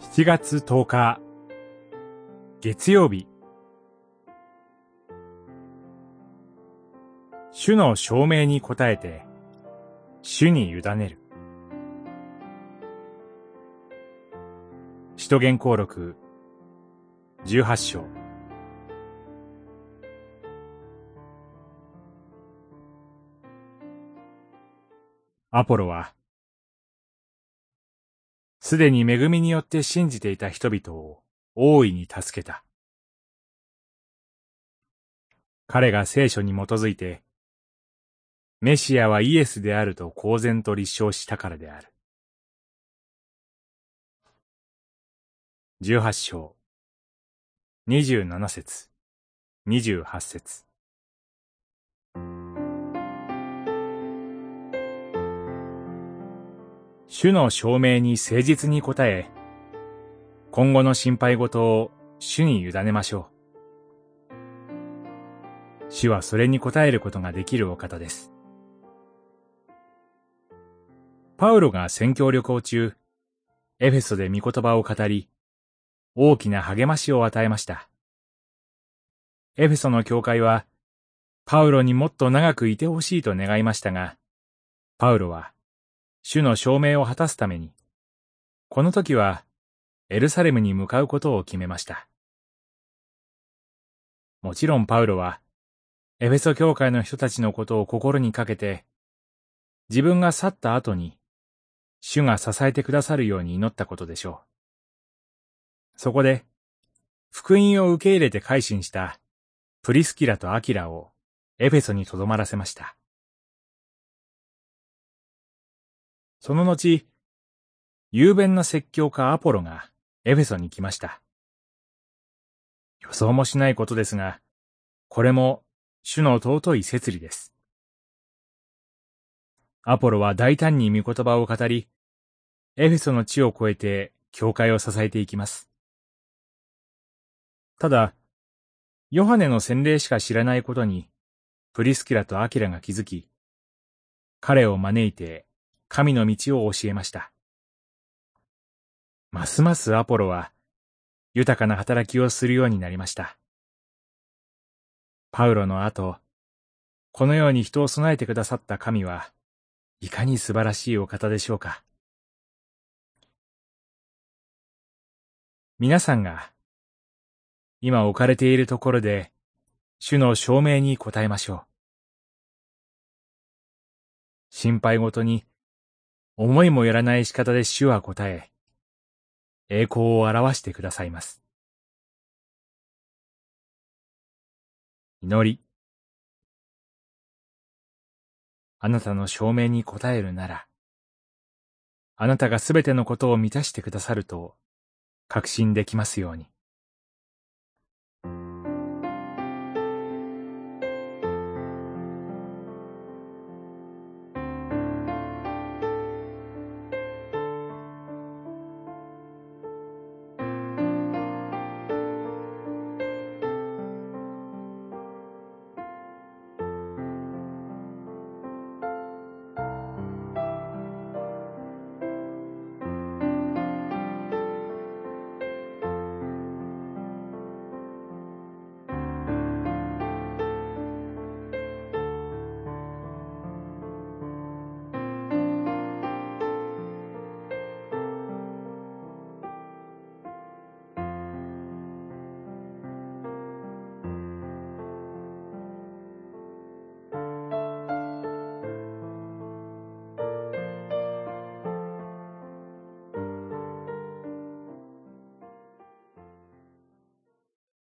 7月10日。月曜日。主の証明に応えて主に委ねる。使徒言行録18章。アポロはすでに恵みによって信じていた人々を大いに助けた。彼が聖書に基づいて、メシアはイエスであると公然と立証したからである。十八章、二十七節、二十八節。主の証明に誠実に応え、今後の心配事を主に委ねましょう。主はそれに応えることができるお方です。パウロが宣教旅行中、エフェソで御言葉を語り、大きな励ましを与えました。エフェソの教会は、パウロにもっと長くいてほしいと願いましたが、パウロは、主の証明を果たすために、この時はエルサレムに向かうことを決めました。もちろんパウロは、エフェソ教会の人たちのことを心にかけて、自分が去った後に、主が支えてくださるように祈ったことでしょう。そこで、福音を受け入れて改心したプリスキラとアキラをエフェソに留まらせました。その後、雄弁な説教家アポロがエフェソに来ました。予想もしないことですが、これも主の尊い摂理です。アポロは大胆に御言葉を語り、エフェソの地を越えて教会を支えていきます。ただ、ヨハネの洗礼しか知らないことに、プリスキラとアキラが気づき、彼を招いて神の道を教えました。ますますアポロは豊かな働きをするようになりました。パウロの後、このように人を備えてくださった神はいかに素晴らしいお方でしょうか。皆さんが今置かれているところで主の証明に応えましょう。心配ごとに思いもよらない仕方で主は答え、栄光を表してくださいます。祈り。あなたの証明に応えるなら、あなたがすべてのことを満たしてくださると確信できますように。